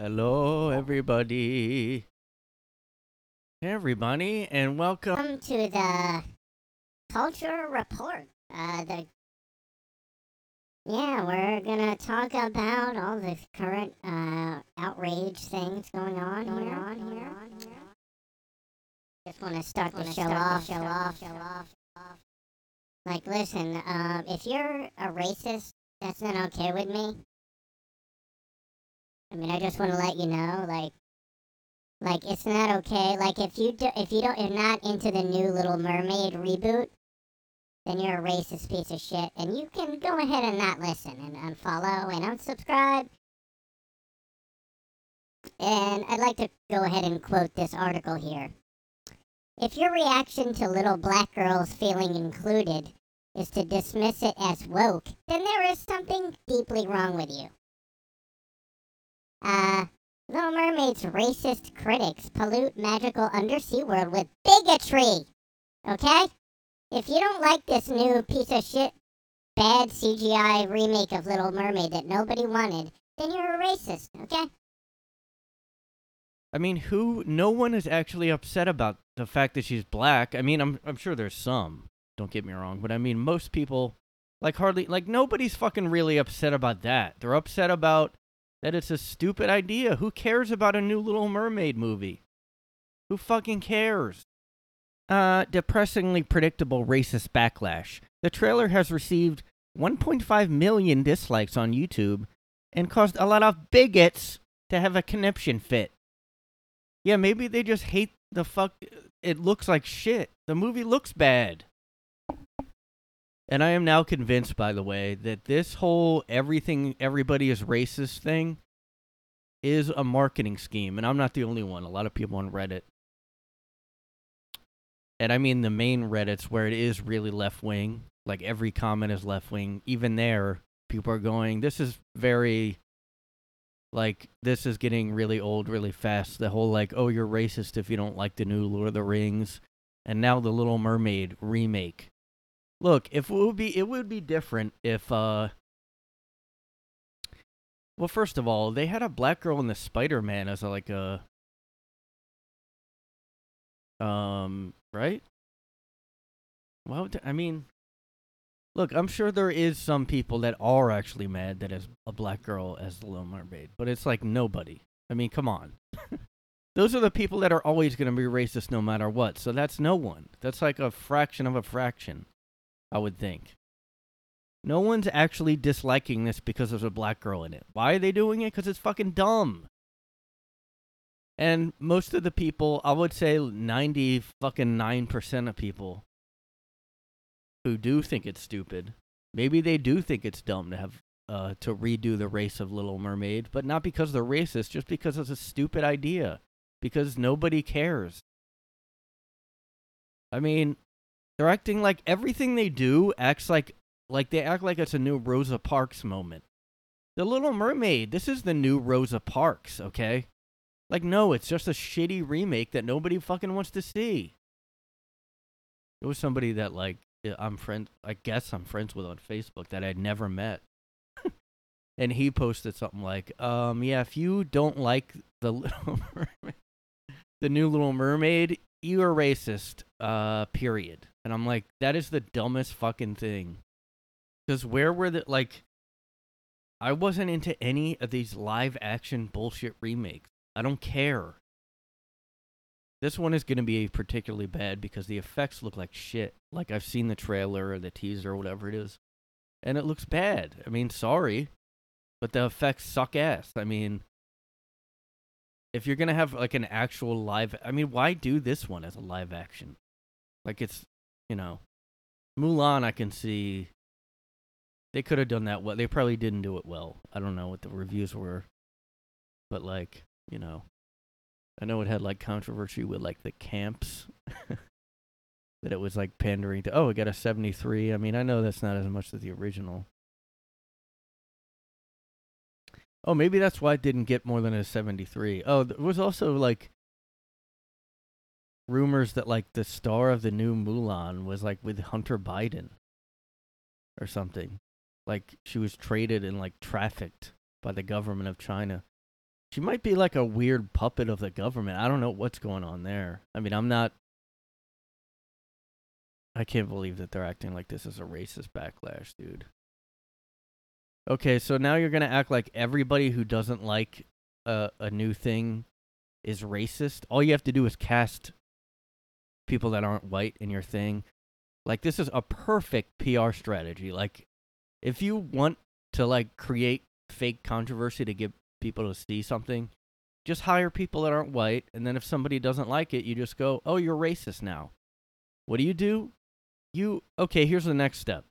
Hello, everybody. Hey, everybody, and welcome. Welcome to the Culture Report. Uh, the yeah, we're gonna talk about all the current uh outrage things going on going on here. Just want to start the show off, show off, show off. Like, listen, um, if you're a racist, that's not okay with me. I mean, I mm-hmm. just want to let you know, like, like it's not okay. Like, if you do, if you don't, you're not into the new Little Mermaid reboot, then you're a racist piece of shit, and you can go ahead and not listen and unfollow and unsubscribe. And I'd like to go ahead and quote this article here. If your reaction to little black girls feeling included is to dismiss it as woke, then there is something deeply wrong with you. Uh, Little Mermaid's racist critics pollute magical undersea world with bigotry. Okay? If you don't like this new piece of shit, bad CGI remake of Little Mermaid that nobody wanted, then you're a racist, okay? I mean, who? No one is actually upset about the fact that she's black. I mean, I'm I'm sure there's some. Don't get me wrong, but I mean, most people, like hardly, like nobody's fucking really upset about that. They're upset about that it's a stupid idea. Who cares about a new Little Mermaid movie? Who fucking cares? Uh, depressingly predictable racist backlash. The trailer has received 1.5 million dislikes on YouTube and caused a lot of bigots to have a conniption fit. Yeah, maybe they just hate the fuck. It looks like shit. The movie looks bad. And I am now convinced, by the way, that this whole everything, everybody is racist thing is a marketing scheme. And I'm not the only one. A lot of people on Reddit. And I mean the main Reddits where it is really left wing. Like every comment is left wing. Even there, people are going, this is very like this is getting really old really fast. The whole like, oh, you're racist if you don't like the new Lord of the Rings, and now the Little Mermaid remake. Look, if it would be, it would be different if, uh, well, first of all, they had a black girl in the Spider Man as a, like a, um, right? Well, I mean, Look, I'm sure there is some people that are actually mad that is a black girl as the Little Mermaid, but it's like nobody. I mean, come on. Those are the people that are always going to be racist no matter what. So that's no one. That's like a fraction of a fraction, I would think. No one's actually disliking this because there's a black girl in it. Why are they doing it? Because it's fucking dumb. And most of the people, I would say 90 fucking 9% of people who do think it's stupid. Maybe they do think it's dumb to have uh, to redo the race of Little Mermaid, but not because they're racist, just because it's a stupid idea. Because nobody cares. I mean, they're acting like everything they do acts like like they act like it's a new Rosa Parks moment. The Little Mermaid, this is the new Rosa Parks, okay? Like no, it's just a shitty remake that nobody fucking wants to see. It was somebody that like I'm friend. I guess I'm friends with on Facebook that I'd never met. and he posted something like, um, yeah, if you don't like the Little Mermaid, the new Little Mermaid, you are racist. Uh, period. And I'm like, that is the dumbest fucking thing. Because where were the like? I wasn't into any of these live action bullshit remakes. I don't care. This one is going to be particularly bad because the effects look like shit. Like I've seen the trailer or the teaser or whatever it is, and it looks bad. I mean, sorry, but the effects suck ass. I mean, if you're to have like an actual live, I mean, why do this one as a live action? Like it's, you know, Mulan. I can see they could have done that well. They probably didn't do it well. I don't know what the reviews were, but like, you know, I know it had like controversy with like the camps that it was like pandering to. Oh, it got a 73. I mean, I know that's not as much as the original. Oh, maybe that's why it didn't get more than a 73. Oh, there was also like rumors that like the star of the new Mulan was like with Hunter Biden or something. Like she was traded and like trafficked by the government of China. She might be like a weird puppet of the government. I don't know what's going on there. I mean, I'm not. I can't believe that they're acting like this is a racist backlash, dude. Okay, so now you're gonna act like everybody who doesn't like a a new thing is racist. All you have to do is cast people that aren't white in your thing. Like this is a perfect PR strategy. Like if you want to like create fake controversy to get people to see something, just hire people that aren't white and then if somebody doesn't like it, you just go, "Oh, you're racist now." What do you do? You Okay, here's the next step.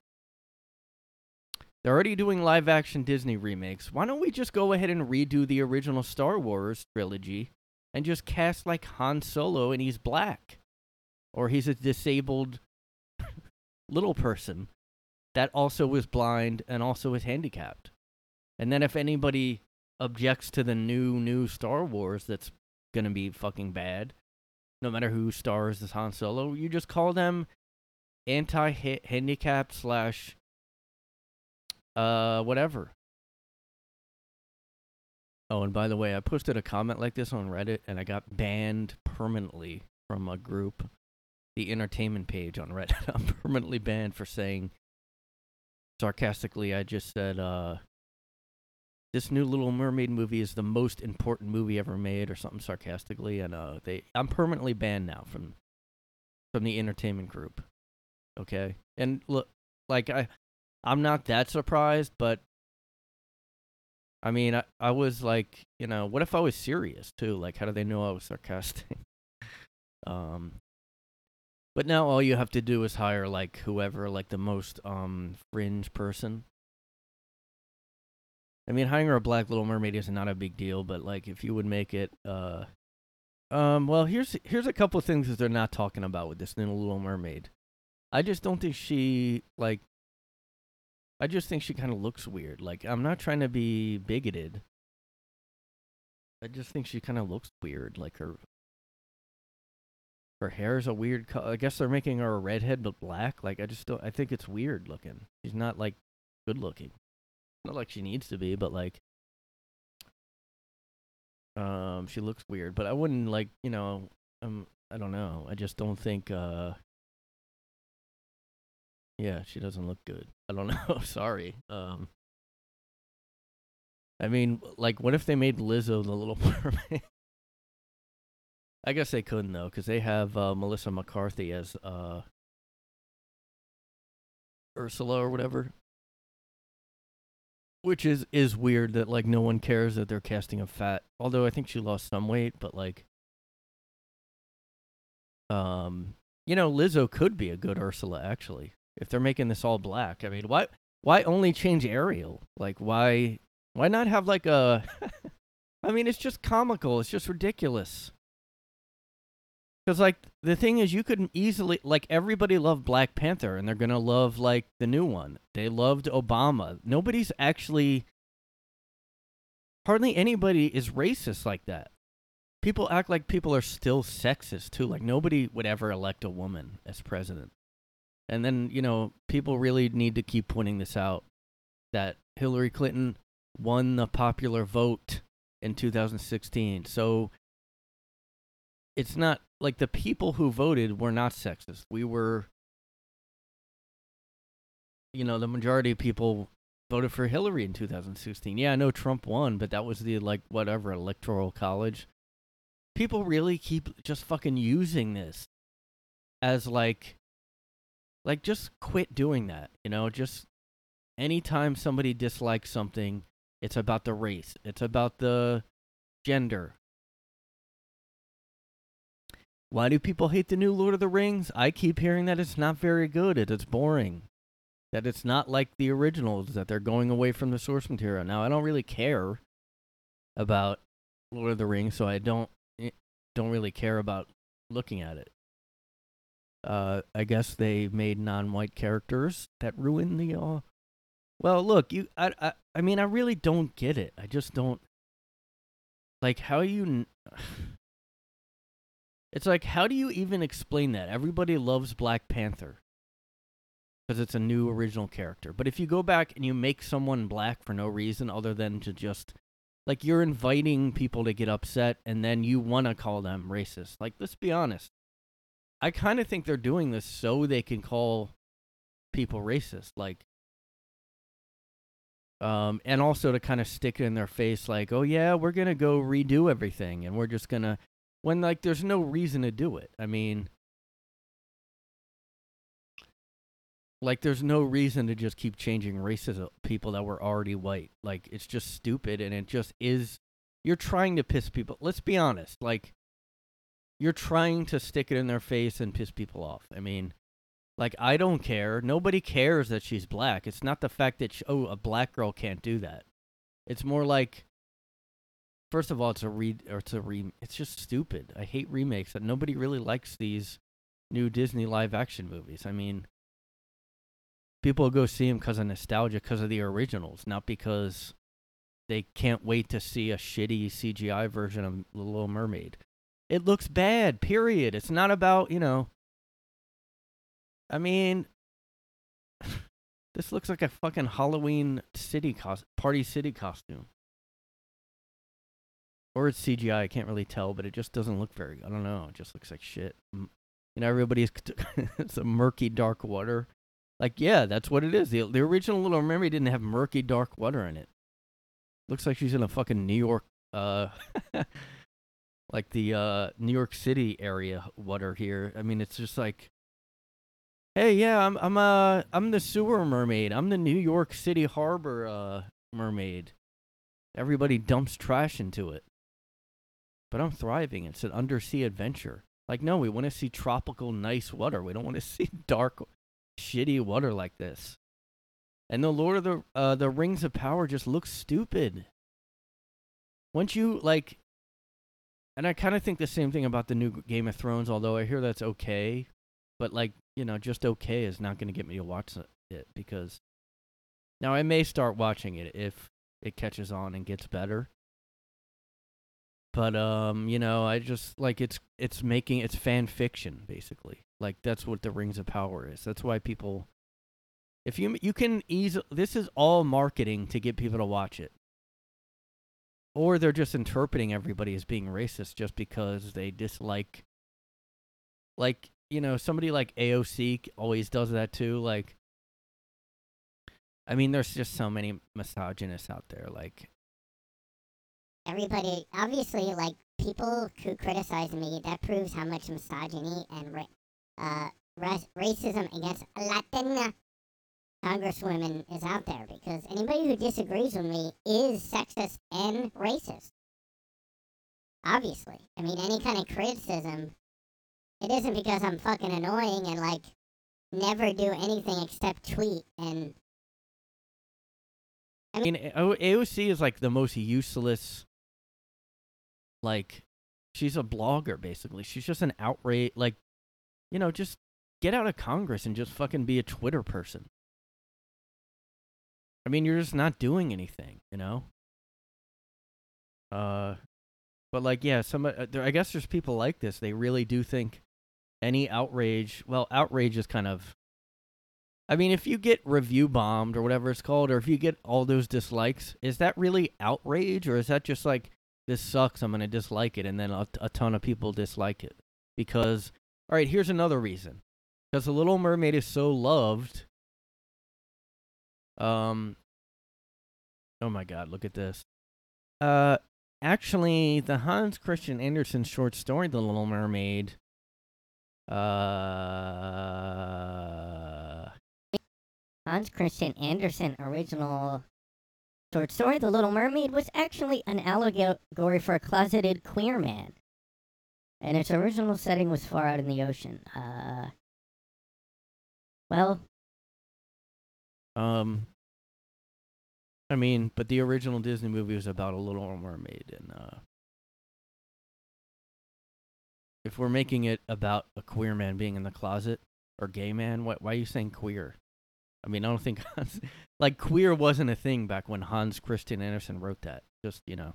They're already doing live action Disney remakes. Why don't we just go ahead and redo the original Star Wars trilogy and just cast like Han Solo and he's black? Or he's a disabled little person that also was blind and also is handicapped. And then if anybody objects to the new new Star Wars that's going to be fucking bad, no matter who stars as Han Solo, you just call them anti-handicap slash uh whatever. Oh, and by the way, I posted a comment like this on Reddit and I got banned permanently from a group, the entertainment page on Reddit. I'm permanently banned for saying sarcastically I just said uh this new Little Mermaid movie is the most important movie ever made or something sarcastically and uh they I'm permanently banned now from from the entertainment group. Okay? And look like I I'm not that surprised, but I mean, I, I was like, you know, what if I was serious too? Like, how do they know I was sarcastic? um, but now all you have to do is hire like whoever, like the most um fringe person. I mean, hiring a black Little Mermaid is not a big deal, but like if you would make it, uh, um, well, here's here's a couple of things that they're not talking about with this new Little Mermaid. I just don't think she like I just think she kind of looks weird. Like I'm not trying to be bigoted. I just think she kind of looks weird. Like her her hair is a weird color. I guess they're making her a redhead but black. Like I just don't. I think it's weird looking. She's not like good looking. Not like she needs to be, but like um she looks weird. But I wouldn't like you know um I don't know. I just don't think uh yeah, she doesn't look good. I don't know. Sorry. Um, I mean, like, what if they made Lizzo the Little Mermaid? I guess they couldn't though, because they have uh, Melissa McCarthy as uh, Ursula or whatever. Which is is weird that like no one cares that they're casting a fat. Although I think she lost some weight, but like, um, you know, Lizzo could be a good Ursula actually if they're making this all black. I mean, why why only change Ariel? Like why why not have like a I mean, it's just comical. It's just ridiculous. Cuz like the thing is you could easily like everybody loved Black Panther and they're going to love like the new one. They loved Obama. Nobody's actually hardly anybody is racist like that. People act like people are still sexist too. Like nobody would ever elect a woman as president. And then, you know, people really need to keep pointing this out that Hillary Clinton won the popular vote in 2016. So it's not like the people who voted were not sexist. We were, you know, the majority of people voted for Hillary in 2016. Yeah, I know Trump won, but that was the, like, whatever, electoral college. People really keep just fucking using this as, like, like, just quit doing that. You know, just anytime somebody dislikes something, it's about the race, it's about the gender. Why do people hate the new Lord of the Rings? I keep hearing that it's not very good, that it's boring, that it's not like the originals, that they're going away from the source material. Now, I don't really care about Lord of the Rings, so I don't eh, don't really care about looking at it. Uh, I guess they made non-white characters that ruin the. Uh... Well, look, you. I, I. I mean, I really don't get it. I just don't. Like, how you. It's like, how do you even explain that? Everybody loves Black Panther because it's a new original character. But if you go back and you make someone black for no reason other than to just Like you're inviting people to get upset and then you want to call them racist. Like let's be honest. I kind of think they're doing this so they can call people racist like um and also to kind of stick it in their face like, "Oh yeah, we're to go redo everything and we're just to when like there's no reason to do it." I mean, like there's no reason to just keep changing races of people that were already white like it's just stupid and it just is you're trying to piss people let's be honest like you're trying to stick it in their face and piss people off. I mean like i don't care. Nobody cares that she's black. It's not the fact that she, oh a black girl can't do that. It's more like first of all it's a read or it's a re it's just stupid. I hate remakes that nobody really likes these new disney live action movies. I mean people go see them because of nostalgia, because of the originals, not because they can't wait to see a shitty CGI version of The Little Mermaid. It looks bad, period. It's not about, you know. I mean, this looks like a fucking Halloween city cost party city costume. Or it's CGI, I can't really tell, but it just doesn't look very I don't know, it just looks like shit. You know, everybody's it's a murky dark water like, yeah, that's what it is. The, the original Little Mermaid didn't have murky, dark water in it. Looks like she's in a fucking New York, uh, like the uh, New York City area water here. I mean, it's just like, hey, yeah, I'm I'm uh I'm the sewer mermaid. I'm the New York City harbor uh mermaid. Everybody dumps trash into it, but I'm thriving. It's an undersea adventure. Like, no, we want to see tropical, nice water. We don't want to see dark shitty water like this. And the Lord of the uh, the Rings of Power just looks stupid. Once you like, and I kind of think the same thing about the new Game of Thrones. Although I hear that's okay, but like you know, just okay is not going to get me to watch it because now I may start watching it if it catches on and gets better. But um, you know, I just like it's it's making it's fan fiction basically. Like that's what the Rings of Power is. That's why people if you you can easily this is all marketing to get people to watch it. Or they're just interpreting everybody as being racist just because they dislike like, you know, somebody like AOC always does that too like I mean, there's just so many misogynists out there like everybody obviously like people who criticize me that proves how much misogyny and ra- uh, racism against Latin congresswomen is out there because anybody who disagrees with me is sexist and racist. Obviously. I mean, any kind of criticism, it isn't because I'm fucking annoying and like never do anything except tweet and. I mean, AOC is like the most useless. Like, she's a blogger basically. She's just an outrage. Like, you know, just get out of Congress and just fucking be a Twitter person. I mean, you're just not doing anything, you know? Uh, but like, yeah, some, uh, there, I guess there's people like this. They really do think any outrage, well, outrage is kind of, I mean, if you get review bombed or whatever it's called, or if you get all those dislikes, is that really outrage or is that just like, this sucks, I'm to dislike it, and then a, a ton of people dislike it? Because all right, here's another reason. Because The Little Mermaid is so loved. Um. Oh my God! Look at this. Uh, actually, the Hans Christian Andersen short story, The Little Mermaid. Uh. Hans Christian Andersen original short story, The Little Mermaid, was actually an allegory for a closeted queer man and its original setting was far out in the ocean. Uh, well, um, I mean, but the original Disney movie was about a Little Mermaid, and uh, if we're making it about a queer man being in the closet or gay man, why, why are you saying queer? I mean, I don't think like queer wasn't a thing back when Hans Christian Andersen wrote that. Just you know.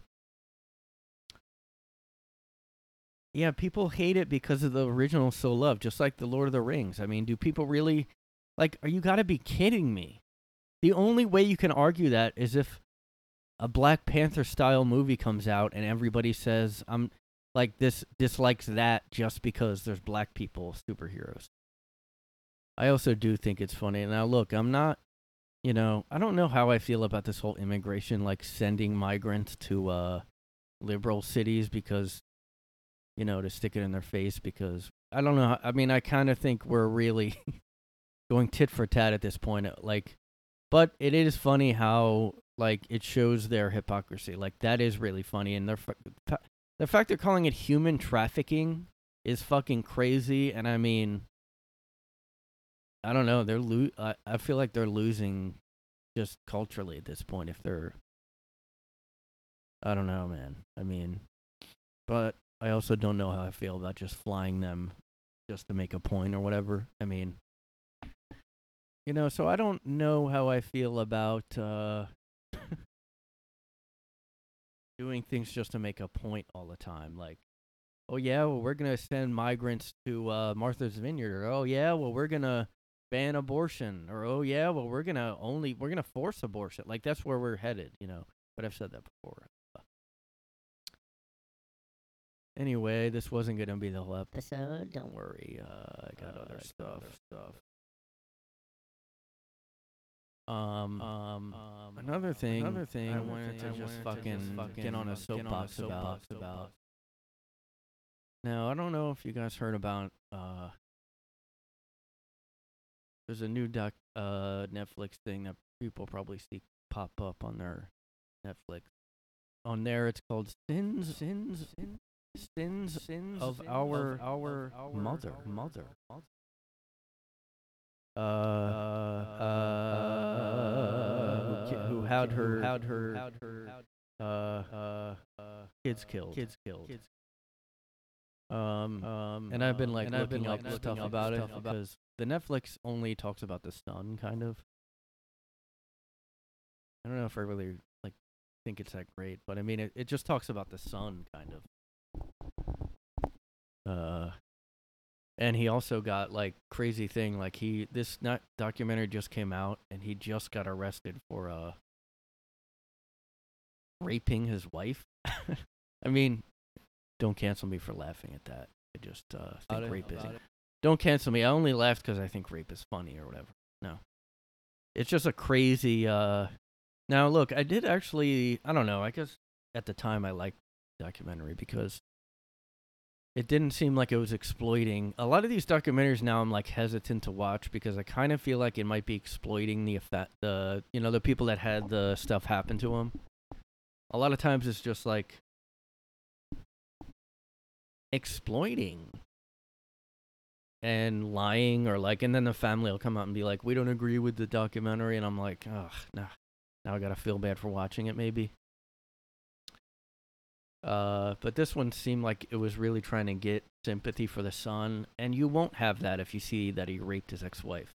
Yeah, people hate it because of the original so loved, just like the Lord of the Rings. I mean, do people really like are you got to be kidding me? The only way you can argue that is if a Black Panther style movie comes out and everybody says I'm like this dislikes that just because there's black people superheroes. I also do think it's funny. Now look, I'm not you know, I don't know how I feel about this whole immigration like sending migrants to uh liberal cities because you know, to stick it in their face because I don't know. I mean, I kind of think we're really going tit for tat at this point. Like, but it is funny how like it shows their hypocrisy. Like that is really funny, and the fact they're calling it human trafficking is fucking crazy. And I mean, I don't know. They're lo- I, I feel like they're losing just culturally at this point. If they're, I don't know, man. I mean, but I also don't know how I feel about just flying them just to make a point or whatever. I mean, you know, so I don't know how I feel about uh doing things just to make a point all the time. Like, oh yeah, well we're gonna send migrants to uh, Martha's Vineyard, or oh yeah, well we're gonna ban abortion, or oh yeah, well we're gonna only we're gonna force abortion. Like that's where we're headed, you know. But I've said that before. Anyway, this wasn't gonna be the whole episode. Don't worry. Uh, I got other stuff. Stuff. Um, um, another thing. Another thing. I wanted to just fucking get on a soapbox about. About. Now, I don't know if you guys heard about. Uh, there's a new doc, uh, Netflix thing that people probably see pop up on their Netflix. On there, it's called Sins, Sins, Sins, Sins, Sins of our our mother, mother. Uh, uh, who, ki- who had her, had her, had her, uh, uh, kids killed, kids killed. Um, um, and I've been like and I've looking been, up like, stuff up about it stuff about- because the Netflix only talks about the son, kind of. I don't know if I really like think it's that great, but I mean, it, it just talks about the son, kind of. Uh, and he also got like crazy thing, like he this not documentary just came out, and he just got arrested for uh raping his wife. I mean, don't cancel me for laughing at that. I just uh, think rape is it. don't cancel me. I only laughed because I think rape is funny or whatever. No, it's just a crazy. uh Now look, I did actually. I don't know. I guess at the time I liked the documentary because it didn't seem like it was exploiting a lot of these documentaries. Now I'm like hesitant to watch because I kind of feel like it might be exploiting the effect, the you know the people that had the stuff happen to them. A lot of times it's just like exploiting and lying or like and then the family will come out and be like we don't agree with the documentary and i'm like ugh nah. Now i gotta feel bad for watching it maybe. Uh but this one seemed like it was really trying to get sympathy for the son and you won't have that if you see that he raped his ex-wife.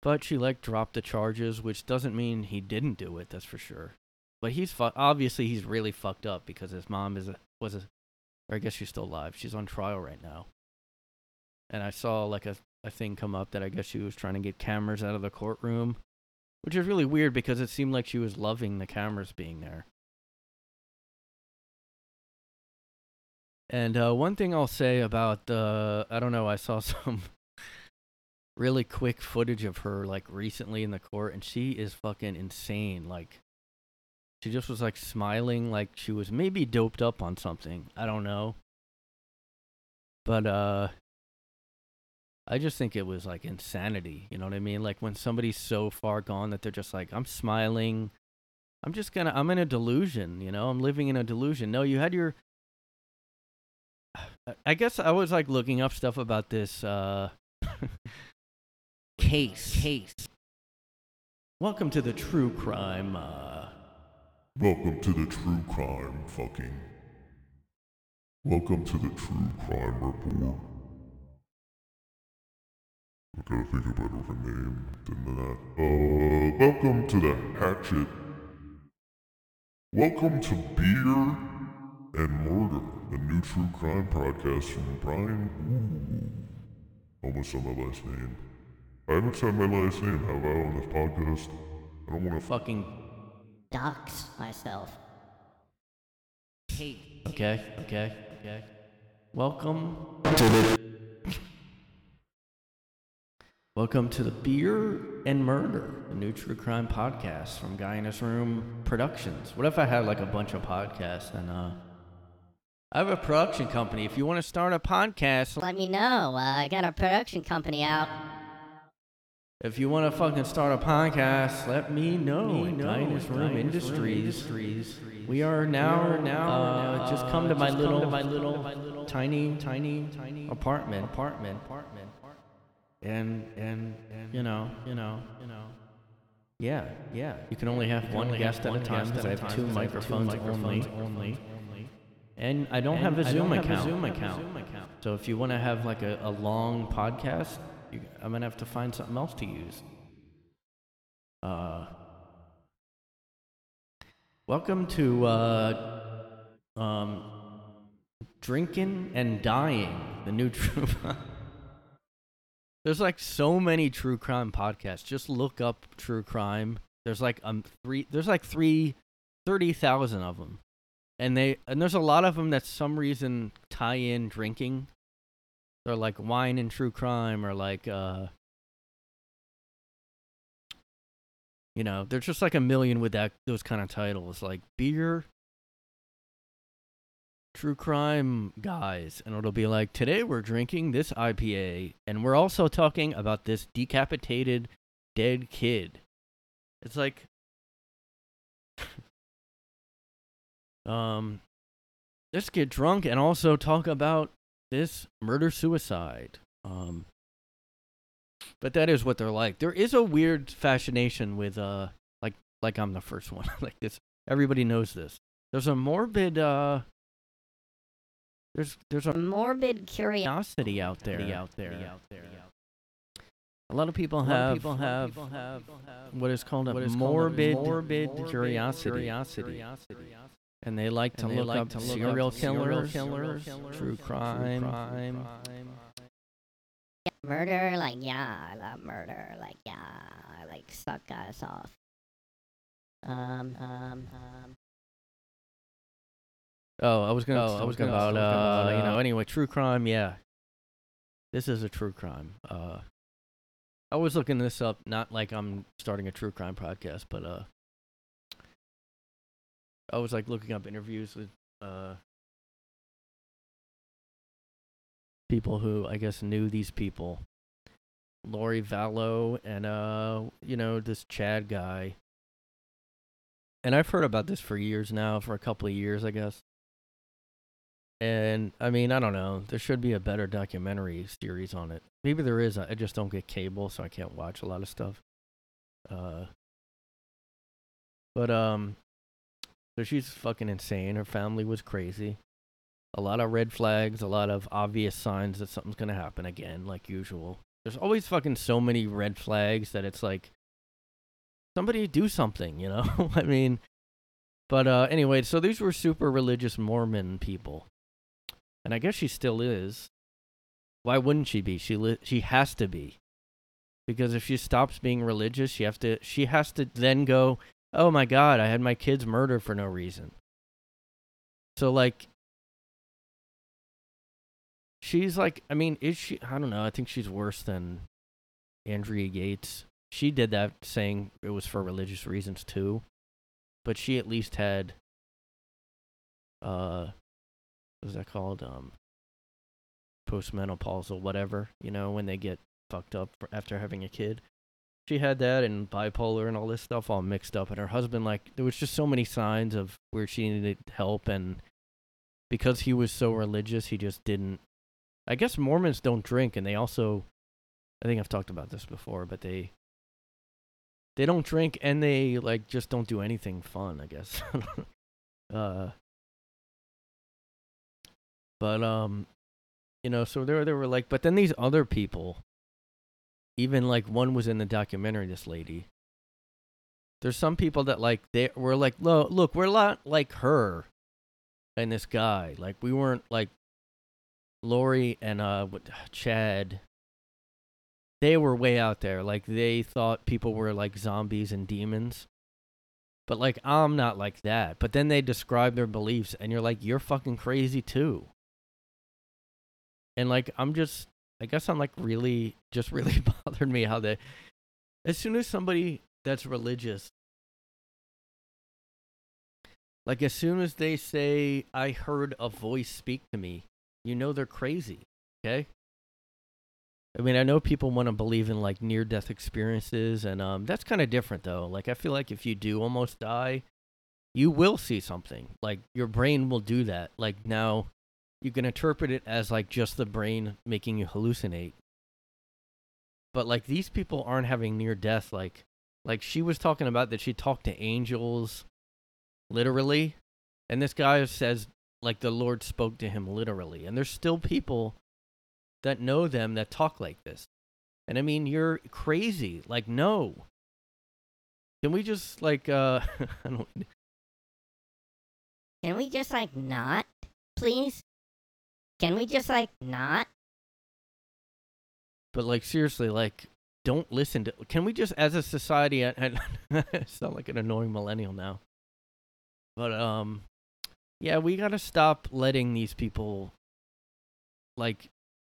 But she like dropped the charges which doesn't mean he didn't do it that's for sure but he's fu- obviously he's really fucked up because his mom is a, was a or i guess she's still alive she's on trial right now and I saw like a, a thing come up that I guess she was trying to get cameras out of the courtroom, which is really weird because it seemed like she was loving the cameras being there. And uh, one thing I'll say about the, I don't know, I saw some really quick footage of her like recently in the court, and she is fucking insane. Like, she just was like smiling, like she was maybe doped up on something. I don't know. But uh, I just think it was like insanity. You know what I mean? Like when somebody's so far gone that they're just like, I'm smiling. I'm just gonna, I'm in a delusion, you know? I'm living in a delusion. No, you had your. I- I guess I was like looking up stuff about this uh, case. Case. Welcome to the true crime. Uh, Welcome to the true crime fucking. Welcome to the true crime report. I gotta think of a better name than that. Uh, welcome to the Hatchet. Welcome to Beer and Murder, a new true crime podcast from Brian. Ooh, almost said my last name. I haven't said my last name. How about on this podcast? I don't want to fucking dox myself. Okay, okay, okay. Welcome to the Welcome to the Beer and Murder, the new true crime podcast from Guy in His Room Productions. What if I had like a bunch of podcasts and uh I have a production company. If you want to start a podcast, Let me know. Uh, I got a production company out. If you want to fucking start a podcast, let me know. Guy in His Room Industries. We are now we are now uh, just come to my little my little tiny tiny tiny apartment. apartment apartment and and and you know you know you know. Yeah yeah. You can only have one guest at a time because I have two microphones only. only. And I don't have a Zoom account. Zoom account. So if you want to have like a, a long podcast I'm gonna have to find something else to use uh Welcome to uh, um, Drinking and Dying, the new true. There's like so many true crime podcasts. Just look up true crime. There's like um three. There's like three, thirty thousand of them, and they and there's a lot of them that some reason tie in drinking. They're like wine and true crime, or like uh, You know, there's just like a million with that those kind of titles, like beer, true crime guys, and it'll be like today we're drinking this IPA, and we're also talking about this decapitated dead kid. It's like, um, let's get drunk and also talk about this murder suicide. Um, but that is what they're like. There is a weird fascination with uh like like I'm the first one. like this everybody knows this. There's a morbid uh there's there's a Morbid curiosity. curiosity out there out there out there. A lot of people have people have what is called a morbid morbid curiosity. curiosity. And they like to look up serial killers, true crime, Murder, like, yeah, I love murder. Like, yeah, I like suck guys off. Um, um, um. Oh, I was gonna. Oh, I was gonna about uh, you know. Anyway, true crime. Yeah, this is a true crime. Uh, I was looking this up, not like I'm starting a true crime podcast, but uh, I was like looking up interviews with uh people who I guess knew these people, Lori Vallow and uh, you know, this Chad guy. And I've heard about this for years now, for a couple of years, I guess. And I mean, I don't know. There should be a better documentary series on it. Maybe there is. I just don't get cable, so I can't watch a lot of stuff. Uh, but um, so she's fucking insane. Her family was crazy. A lot of red flags, a lot of obvious signs that something's gonna happen again, like usual. There's always fucking so many red flags that it's like somebody do something, you know? I mean, but uh, anyway, so these were super religious Mormon people, and I guess she still is. Why wouldn't she be? She li- she has to be, because if she stops being religious, she have to she has to then go. Oh my God! I had my kids murdered for no reason. So like, she's like, I mean, is she? I don't know. I think she's worse than Andrea Yates. She did that saying it was for religious reasons too, but she at least had uh, what is that called? Um, postmenopausal, whatever. You know, when they get fucked up after having a kid. She had that and bipolar and all this stuff all mixed up. And her husband, like, there was just so many signs of where she needed help, and because he was so religious, he just didn't. I guess Mormons don't drink, and they also, I think I've talked about this before, but they they don't drink and they like just don't do anything fun. I guess. uh, but um, you know, so there they were like, but then these other people, even like one was in the documentary. This lady. There's some people that like they were like, look, we're not like her, and this guy. Like we weren't like Lori and uh Chad. They were way out there. Like they thought people were like zombies and demons. But like I'm not like that. But then they describe their beliefs and you're like you're fucking crazy too. And like I'm just I guess I'm like really just really bothered me how they as soon as somebody that's religious like as soon as they say I heard a voice speak to me, you know they're crazy, okay? I mean, I know people want to believe in like near death experiences and um that's kind of different though. Like I feel like if you do almost die, you will see something. Like your brain will do that. Like now you can interpret it as like just the brain making you hallucinate. But like these people aren't having near death like like she was talking about that she talked to angels literally and this guy says like the Lord spoke to him literally. And there's still people that know them that talk like this. And I mean, you're crazy. Like no. Can we just like uh I don't Can we just like not, please? Can we just like not? But like seriously, like don't listen to. Can we just, as a society, I, sound like an annoying millennial now. But um, yeah, we gotta stop letting these people. Like,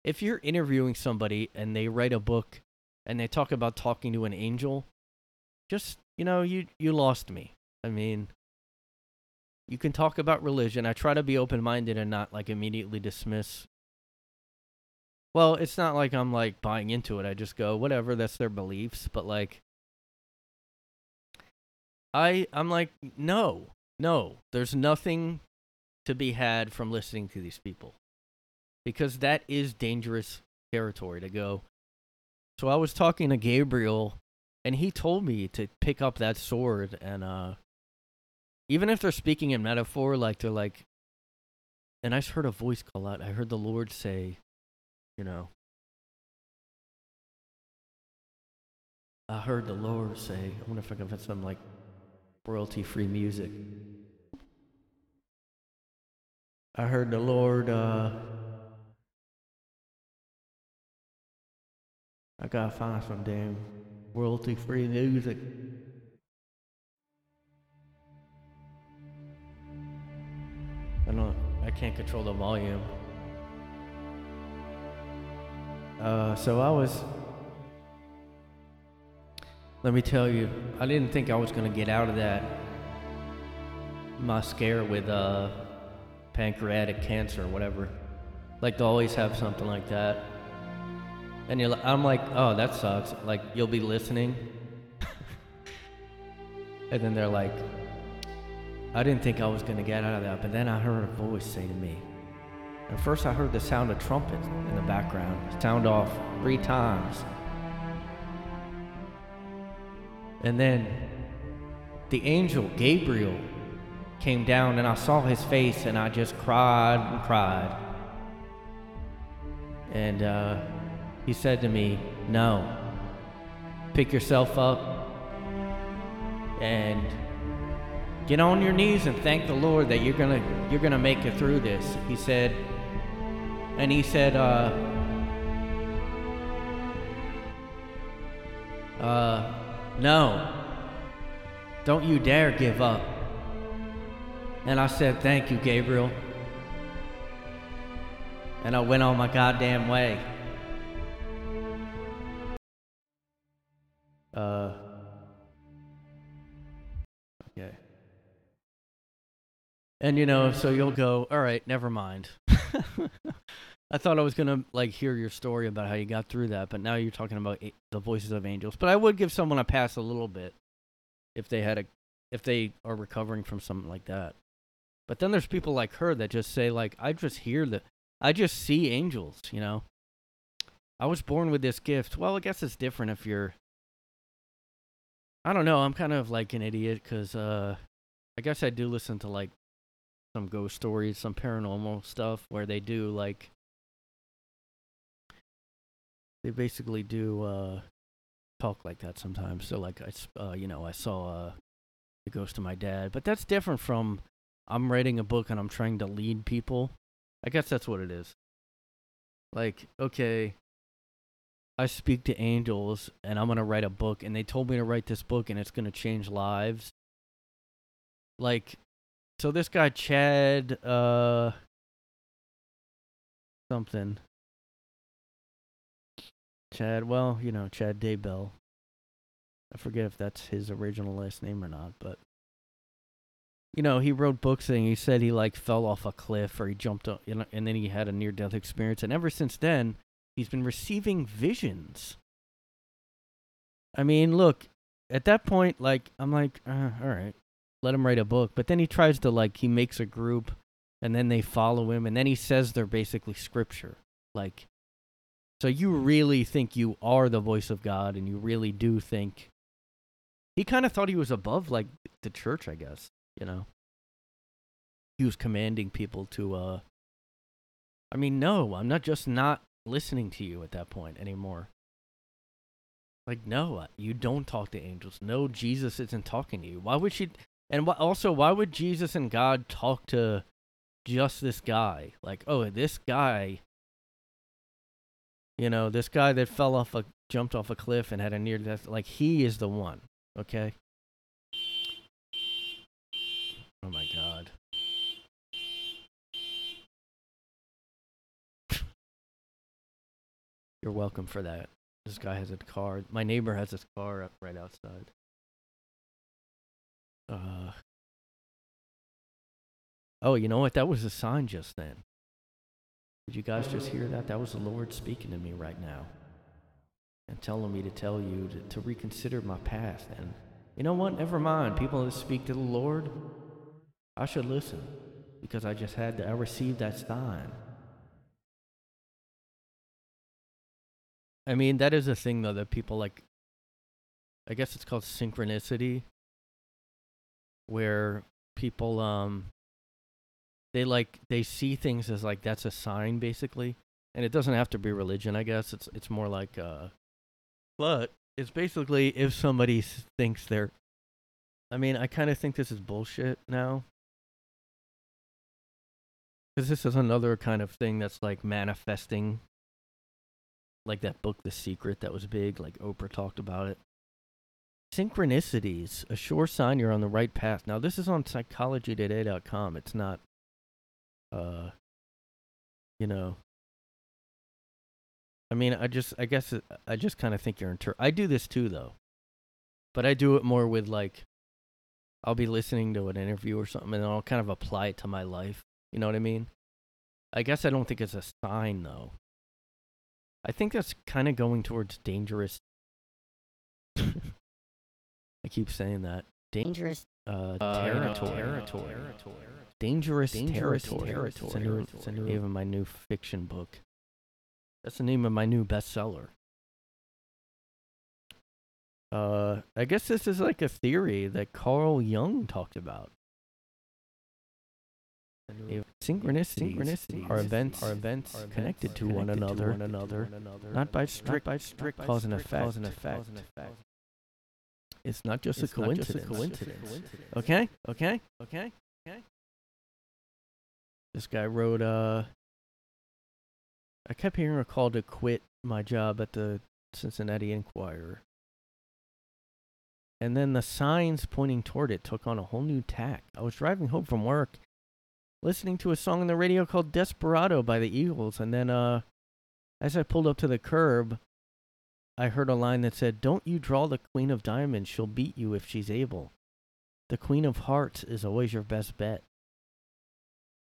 if you're interviewing somebody and they write a book and they talk about talking to an angel, just you know, you you lost me. I mean, you can talk about religion. I try to be open minded and not like immediately dismiss well, it's not like I'm like buying into it. I just go, whatever, that's their beliefs. But like, I I'm like, no, no, there's nothing to be had from listening to these people, because that is dangerous territory to go. So I was talking to Gabriel, and he told me to pick up that sword, and uh, even if they're speaking in metaphor, like they're like, and I just heard a voice call out. I heard the Lord say you know. I heard the Lord say, I wonder if I can find some like royalty free music. I heard the Lord, uh, I gotta find some damn royalty free music. Don't, I can't control the volume. Uh, so I was. Let me tell you, I didn't think I was gonna get out of that. My scare with uh, pancreatic cancer or whatever. Like to always have something like that. And you're, I'm like, oh, that sucks. Like you'll be listening, and then they're like, I didn't think I was gonna get out of that, but then I heard a voice say to me, and first I heard the sound of trumpets in the background, sound off three times. And then the angel Gabriel came down and I saw his face and I just cried and cried. And uh, he said to me, No, pick yourself up and get on your knees and thank the Lord that you're gonna you're gonna make it through this. He said, and he said, uh, uh, no, don't you dare give up. And I said, thank you, Gabriel. And I went on my goddamn way. Uh, And you know, so you'll go, all right, never mind. I thought I was gonna like hear your story about how you got through that, but now you're talking about a- the voices of angels. But I would give someone a pass a little bit if they had a, if they are recovering from something like that. But then there's people like her that just say like, I just hear the, I just see angels. You know, I was born with this gift. Well, I guess it's different if you're. I don't know. I'm kind of like an idiot because uh, I guess I do listen to like some ghost stories, some paranormal stuff where they do like they basically do uh talk like that sometimes. So like I uh you know, I saw uh the ghost of my dad, but that's different from I'm writing a book and I'm trying to lead people. I guess that's what it is. Like, okay, I speak to angels and I'm going to write a book and they told me to write this book and it's going to change lives. like so this guy Chad uh something. Chad, well, you know, Chad Daybell. I forget if that's his original last name or not, but you know, he wrote books and he said he like fell off a cliff or he jumped up, you know, and then he had a near death experience and ever since then he's been receiving visions. I mean, look, at that point like I'm like, uh, all right, let him write a book, but then he tries to like he makes a group and then they follow him and then he says they're basically scripture. Like so you really think you are the voice of God and you really do think he kind of thought he was above like the church, I guess, you know. He was commanding people to uh I mean, no, I'm not just not listening to you at that point anymore. Like no, you don't talk to angels. No, Jesus isn't talking to you. Why would she and wh- also why would Jesus and God talk to just this guy? Like, oh, this guy you know, this guy that fell off a jumped off a cliff and had a near death like he is the one, okay? Oh my god. You're welcome for that. This guy has a car. My neighbor has his car up right outside. Uh Oh, you know what? That was a sign just then. Did you guys just hear that? That was the Lord speaking to me right now. And telling me to tell you to, to reconsider my path. And you know what? Never mind. People that speak to the Lord, I should listen. Because I just had to, I received that sign. I mean, that is a thing though that people like I guess it's called synchronicity where people um they like they see things as like that's a sign basically. And it doesn't have to be religion i guess. It's it's more like uh but it's basically if somebody thinks they're i mean i kind of think this is bullshit now. Because this is another kind of thing that's like manifesting like that book the secret that was big like oprah talked about it synchronicities a sure sign you're on the right path. Now this is on psychologytoday.com it's not uh you know i mean i just i guess i just kind of think you're inter i do this too though. But i do it more with like i'll be listening to an interview or something and i'll kind of apply it to my life. You know what i mean? I guess i don't think it's a sign though. I think that's kind of going towards dangerous i keep saying that Dangerous. uh, Uh, territory. territory. Dangerous, Dangerous territory. territory. It's the new- it's the name of my new fiction book. That's the name of my new bestseller. Uh, I guess this is like a theory that Carl Jung talked about. If synchronicities, Synchronicities are events, are events are connected, events to, one connected to another, one another, not by strict, by strict cause and effect. cause and effect. It's not just It's a not just a coincidence. coincidence. Okay, okay, okay, okay. This guy wrote, uh, I kept hearing a call to quit my job at the Cincinnati Enquirer. And then the signs pointing toward it took on a whole new tack. I was driving home from work, listening to a song on the radio called Desperado by the Eagles, and then, uh, as I pulled up to the curb, I heard a line that said, Don't you draw the Queen of Diamonds, she'll beat you if she's able. The Queen of Hearts is always your best bet.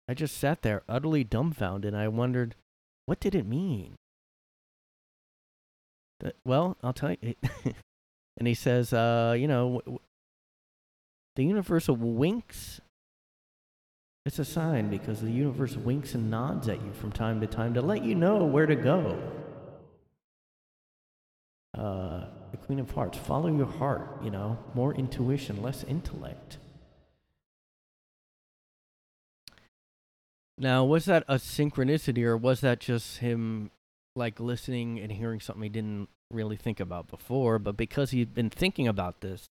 I just sat there utterly dumbfounded and I wondered, what did it mean? Well, I'll tell you. and he says, uh, you know, the universe winks. It's a sign because the universe winks and nods at you from time to time to let you know where to go. Uh, the Queen of Hearts, follow your heart, you know, more intuition, less intellect. Now, was that a synchronicity or was that just him like listening and hearing something he didn't really think about before, but because he'd been thinking about this,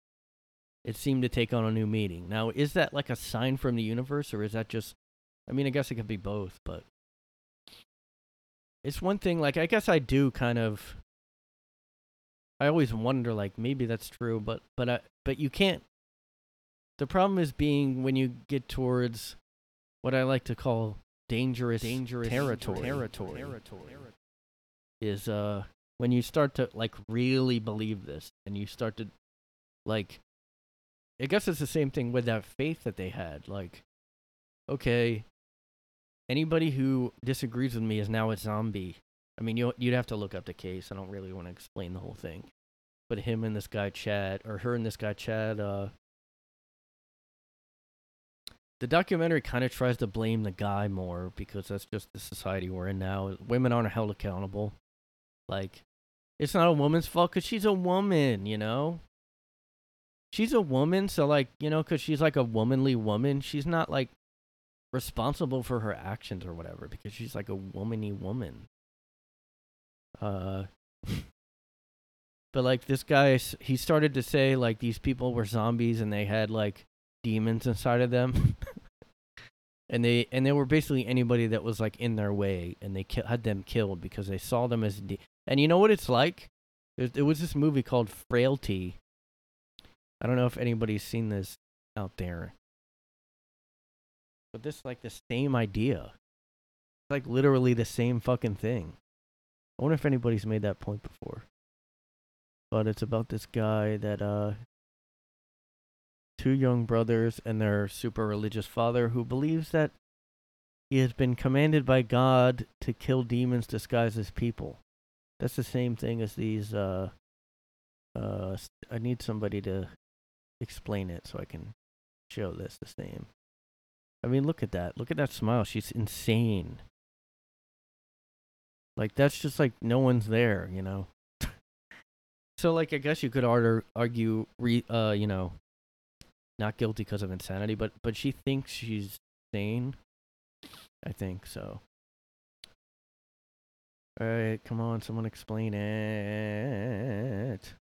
it seemed to take on a new meaning. Now, is that like a sign from the universe or is that just I mean, I guess it could be both, but it's one thing like I guess I do kind of I always wonder like maybe that's true, but but I, but you can't the problem is being when you get towards what I like to call dangerous, Dangerous territory. territory. territory Is uh when you start to like really believe this, and you start to like. I guess it's the same thing with that faith that they had. Like, okay, anybody who disagrees with me is now a zombie. I mean, you you'd have to look up the case. I don't really want to explain the whole thing, but him and this guy Chad, or her and this guy Chad, uh, the documentary kind of tries to blame the guy more because that's just the society we're in now. Women aren't held accountable. Like, it's not a woman's fault because she's a woman, you know. She's a woman, so like you know, because she's like a womanly woman, she's not like responsible for her actions or whatever because she's like a womany woman. Uh, but like this guy, he started to say like these people were zombies and they had like demons inside of them, and they and they were basically anybody that was like in their way, and they ki- had them killed because they saw them as. De- and you know what it's like? There, there was this movie called Frailty. I don't know if anybody's seen this out there. But this like the same idea. It's like literally the same fucking thing. I wonder if anybody's made that point before. But it's about this guy that uh two young brothers and their super religious father who believes that he has been commanded by God to kill demons disguised as people. That's the same thing as these uh uh I need somebody to explain it so I can show this the same. I mean, look at that. Look at that smile. She's insane. Like that's just like no one's there, you know. so like I guess you could argue argue re, uh, you know, not guilty because of insanity, but but she thinks she's sane. I think so. All right, come on, someone explain it.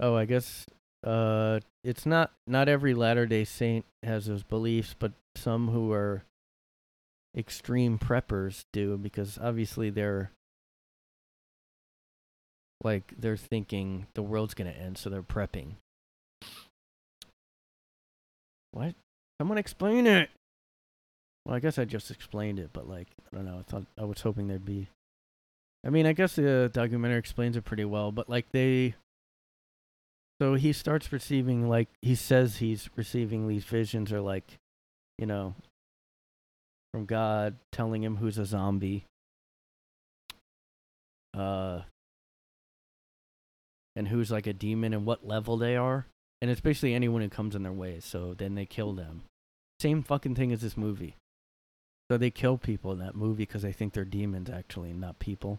Oh, I guess uh it's not not every Latter-day Saint has those beliefs, but some who are extreme preppers do because obviously they're like they're thinking the world's going to end so they're prepping. What? Someone explain it. Well, I guess I just explained it, but like I don't know. I thought I was hoping there'd be I mean, I guess the documentary explains it pretty well, but like they so he starts receiving like he says he's receiving these visions or like you know from God telling him who's a zombie. Uh and who's like a demon and what level they are. And it's basically anyone who comes in their way, so then they kill them. Same fucking thing as this movie. So they kill people in that movie because they think they're demons actually, not people.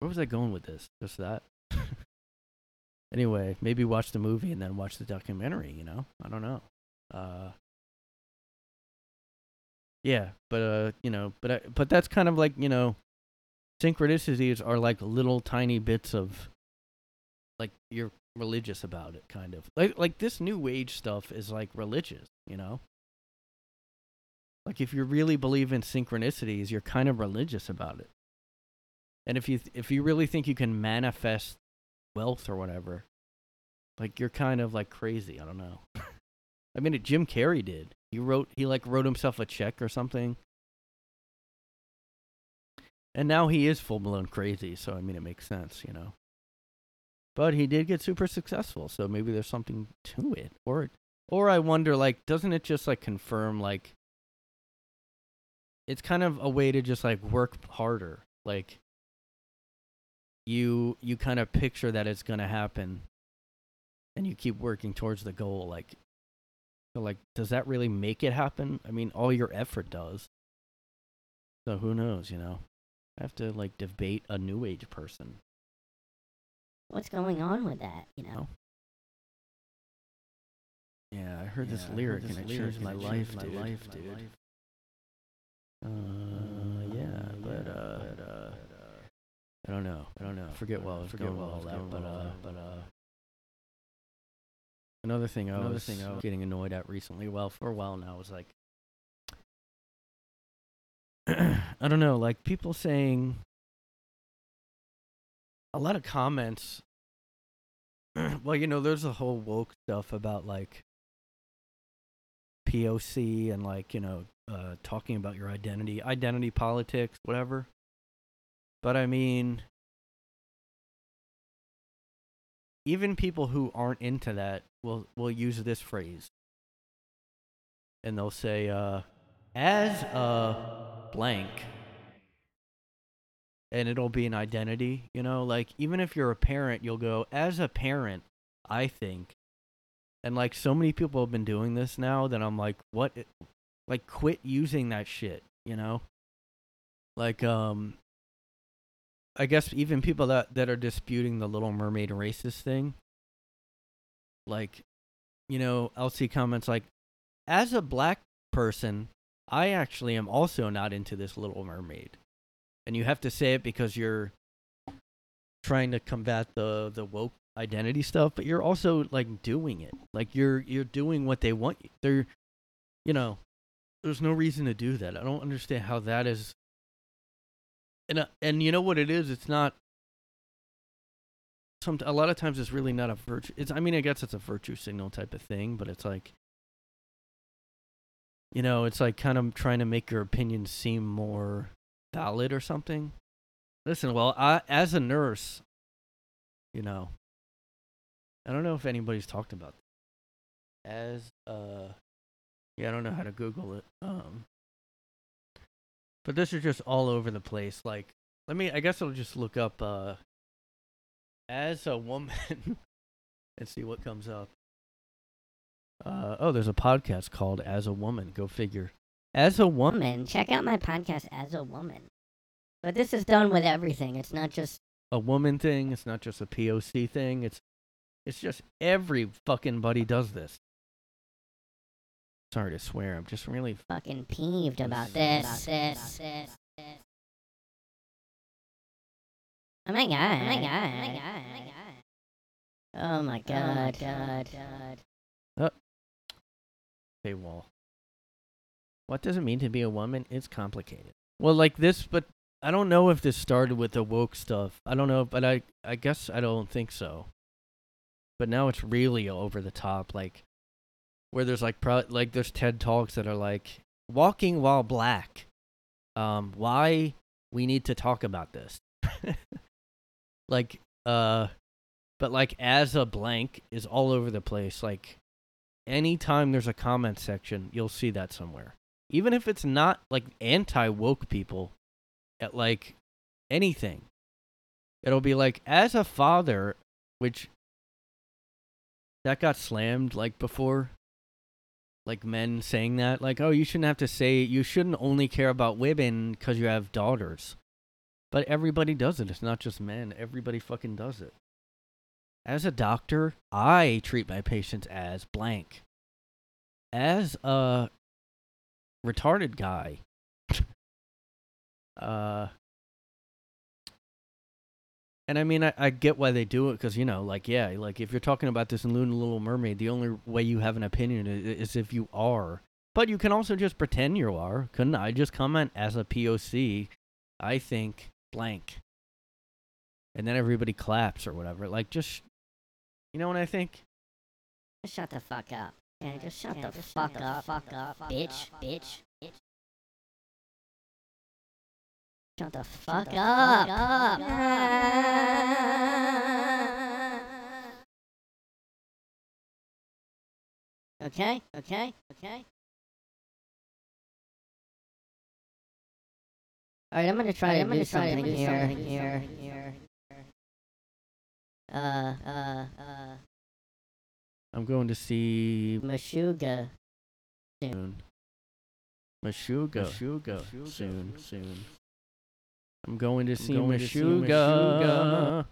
Where was I going with this? Just that? anyway, maybe watch the movie and then watch the documentary, you know? I don't know. Uh Yeah, but uh, you know, but I, but that's kind of like, you know, synchronicities are like little tiny bits of like you're religious about it kind of. Like like this new age stuff is like religious, you know? Like if you really believe in synchronicities, you're kind of religious about it. And if you th- if you really think you can manifest wealth or whatever, like you're kind of like crazy. I don't know. I mean, Jim Carrey did. He wrote he like wrote himself a check or something. And now he is full blown crazy, so I mean it makes sense, you know. But he did get super successful, so maybe there's something to it. Or or I wonder like doesn't it just like confirm like it's kind of a way to just like work harder. Like you you kind of picture that it's going to happen and you keep working towards the goal like so like does that really make it happen? I mean all your effort does. So who knows, you know? I have to like debate a new age person. What's going on with that? You know. Yeah, I heard this Yeah, I lyric heard this and it lyric changed my life, changed my dude. life, dude. Uh, yeah, but uh, but, uh, I don't know. I don't know. I forget what I was forget going what with all that, but uh, but uh, another thing I Another was thing I was- getting annoyed at recently, well, for a while now, was like, I don't know, like people saying a lot of comments well, you know, there's a whole woke stuff about like POC and like, you know, uh, talking about your identity, identity politics, whatever. But I mean, even people who aren't into that will will use this phrase, and they'll say, uh, "As a blank," and it'll be an identity. You know, like even if you're a parent, you'll go, "As a parent, I think," and like so many people have been doing this now that I'm like, "What?" Like, quit using that shit. You know, like um I guess even people that that are disputing the Little Mermaid racist thing, like, you know, I'll comments like, as a black person, I actually am also not into this Little Mermaid, and you have to say it because you're trying to combat the the woke identity stuff, but you're also like doing it, like you're you're doing what they want. They're, you know, there's no reason to do that. I don't understand how that is and uh, and you know what it is? It's not. Some a lot of times it's really not a virtue. It's I mean I guess it's a virtue signal type of thing, but it's like. You know, it's like kind of trying to make your opinion seem more valid or something. Listen, well, I as a nurse, you know, I don't know if anybody's talked about that. as uh yeah, I don't know how to Google it. Um but this is just all over the place. Like, let me. I guess I'll just look up uh, as a woman and see what comes up. Uh, oh, there's a podcast called As a Woman. Go figure. As a woman. Check out my podcast as a woman. But this is done with everything. It's not just A woman thing. It's not just a POC thing. It's it's just every fucking buddy does this. Sorry to swear. I'm just really fucking peeved about this. this, this, this. Oh my god. Oh my god. Oh my god. Oh my oh god. God. Oh. God. paywall. What does it mean to be a woman? It's complicated. Well, like this, but I don't know if this started with the woke stuff. I don't know, but I I guess I don't think so. But now it's really over the top, like where there's like pro- like there's TED talks that are like walking while black. Um, why we need to talk about this? like uh, but like as a blank is all over the place. Like anytime there's a comment section, you'll see that somewhere. Even if it's not like anti woke people, at like anything, it'll be like as a father, which that got slammed like before. Like men saying that, like, oh, you shouldn't have to say, you shouldn't only care about women because you have daughters. But everybody does it. It's not just men. Everybody fucking does it. As a doctor, I treat my patients as blank. As a retarded guy, uh, and I mean, I, I get why they do it because you know, like, yeah, like if you're talking about this in Luna Little Mermaid, the only way you have an opinion is, is if you are. But you can also just pretend you are. Couldn't I just comment as a POC? I think blank, and then everybody claps or whatever. Like, just you know what I think? Shut the fuck up. Yeah, just shut the fuck up, fuck up, bitch, bitch, bitch. Shut the fuck up. Okay, okay, okay. Alright, I'm gonna try I'm gonna do something here, here, here. Uh, uh, uh, I'm going to see Meshuggah. soon. Meshuggah. Meshuggah. Soon, soon. I'm going to see going to see Meshuggah.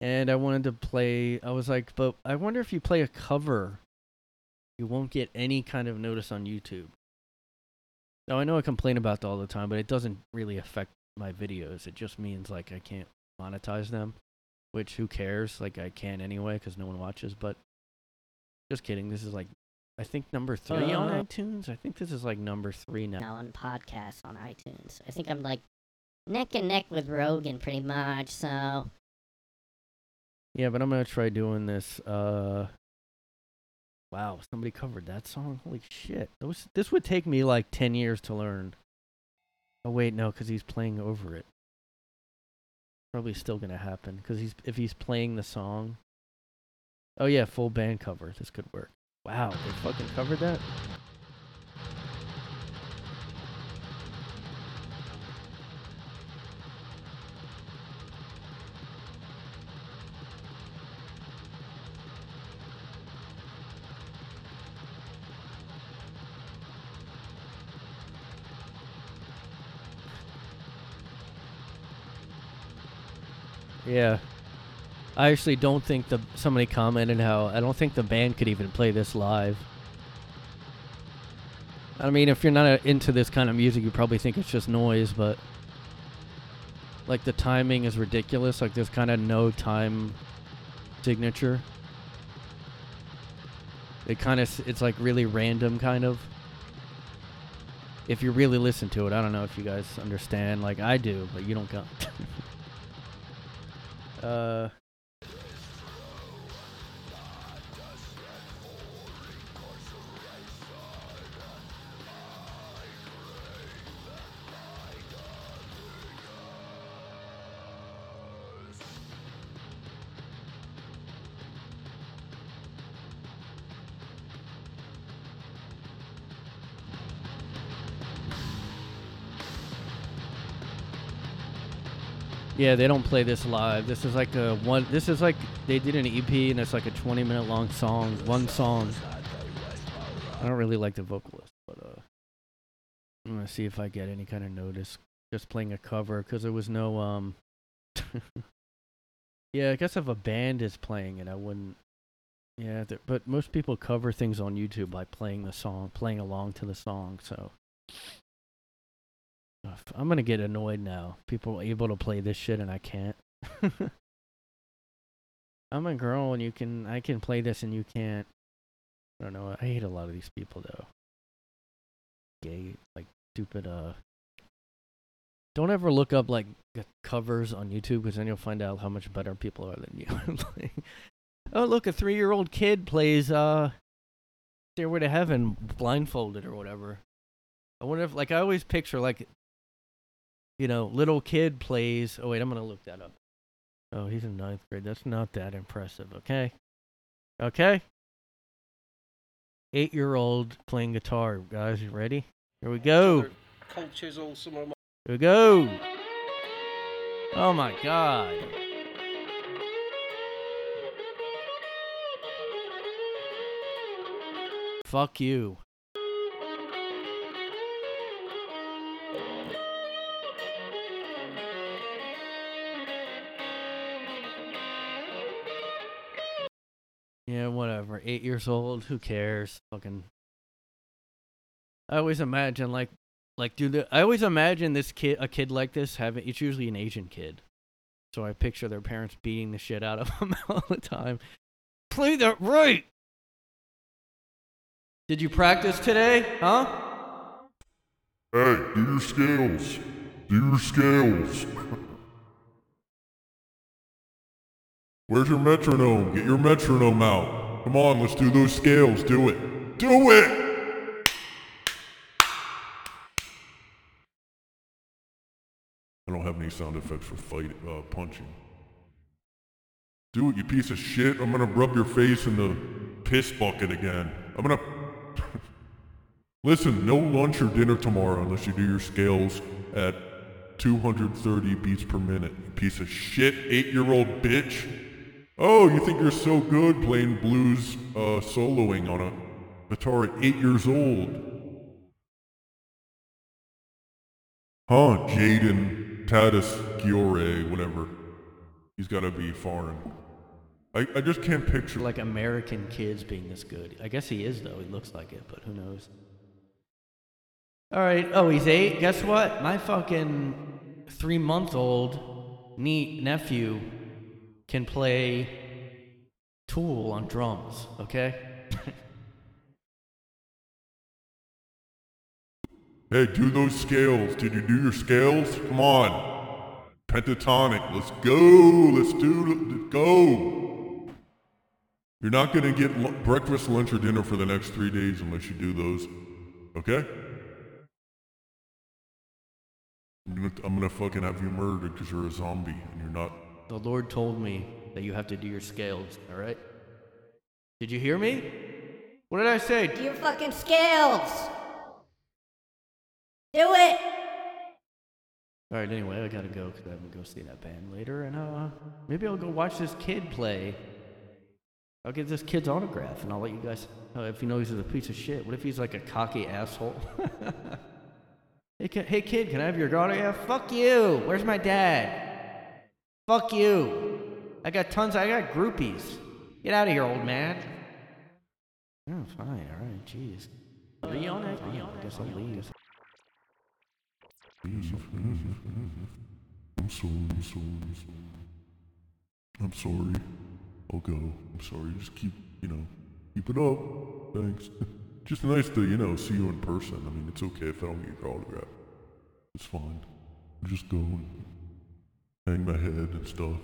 And I wanted to play. I was like, but I wonder if you play a cover, you won't get any kind of notice on YouTube. Now I know I complain about that all the time, but it doesn't really affect my videos. It just means like I can't monetize them, which who cares? Like I can anyway because no one watches. But just kidding. This is like I think number three on Uh. iTunes. I think this is like number three now. now on podcasts on iTunes. I think I'm like neck and neck with Rogan pretty much, so Yeah, but I'm gonna try doing this. Uh, wow, somebody covered that song. Holy shit! Those, this would take me like ten years to learn. Oh wait, no, because he's playing over it. Probably still gonna happen because he's if he's playing the song. Oh yeah, full band cover. This could work. Wow, they fucking covered that. Yeah. I actually don't think the somebody commented how I don't think the band could even play this live. I mean, if you're not uh, into this kind of music, you probably think it's just noise, but like the timing is ridiculous. Like there's kind of no time signature. It kind of it's like really random kind of. If you really listen to it, I don't know if you guys understand. Like I do, but you don't got. Uh. Yeah, they don't play this live. This is like a one. This is like they did an EP and it's like a 20 minute long song, one song. I don't really like the vocalist, but uh, I'm gonna see if I get any kind of notice just playing a cover because there was no um. yeah, I guess if a band is playing it, I wouldn't. Yeah, but most people cover things on YouTube by playing the song, playing along to the song. So I'm gonna get annoyed now. People are able to play this shit and I can't. I'm a girl and you can I can play this and you can't. I don't know. I hate a lot of these people though. Gay, like stupid. Uh, don't ever look up like covers on YouTube because then you'll find out how much better people are than you. Oh look, a three-year-old kid plays uh, Stairway to Heaven blindfolded or whatever. I wonder if like I always picture like you know, little kid plays. Oh wait, I'm gonna look that up. Oh, he's in ninth grade. That's not that impressive. Okay, okay. Eight-year-old playing guitar, guys. You ready? Here we go. Cold chisel, some of my Here we go. Oh my god. Fuck you. Whatever. Eight years old. Who cares? Fucking. I always imagine like, like, dude. I always imagine this kid, a kid like this, having. It's usually an Asian kid, so I picture their parents beating the shit out of them all the time. Play that right. Did you practice today? Huh? Hey, do your scales. Do your scales. Where's your metronome? Get your metronome out. Come on, let's do those scales. Do it. Do it! I don't have any sound effects for fight, uh, punching. Do it, you piece of shit. I'm gonna rub your face in the piss bucket again. I'm gonna. Listen, no lunch or dinner tomorrow unless you do your scales at 230 beats per minute. You piece of shit, eight-year-old bitch. Oh, you think you're so good playing blues, uh, soloing on a guitar at eight years old? Huh, Jaden Tatis Giore, whatever. He's gotta be foreign. I, I just can't picture Like American kids being this good. I guess he is though. He looks like it, but who knows? All right. Oh, he's eight. Guess what? My fucking three-month-old neat nephew can play Tool on drums. Okay. Hey, do those scales. Did you do your scales? Come on. Pentatonic. Let's go. Let's do. Let's go. You're not gonna get lu- breakfast, lunch, or dinner for the next three days unless you do those. Okay? I'm gonna, I'm gonna fucking have you murdered because you're a zombie and you're not. The Lord told me that you have to do your scales, alright? Did you hear me? What did I say? Do your fucking scales. Do it. Alright, anyway, I gotta go because I'm gonna go see that band later, and uh, maybe I'll go watch this kid play. I'll get this kid's autograph, and I'll let you guys know if he knows he's a piece of shit. What if he's like a cocky asshole? hey, ki- hey, kid, can I have your autograph? Fuck you! Where's my dad? Fuck you! I got tons. I got groupies. Get out of here, old man. Oh, fine. All right. Jeez. Are you on it? Fine, I guess I'll leave. I'm sorry, I'm sorry, I'm sorry. I'm sorry. I'll go. I'm sorry. Just keep, you know, keep it up. Thanks. Just nice to, you know, see you in person. I mean, it's okay if I don't get your autograph. It's fine. I'll just go and hang my head and stuff.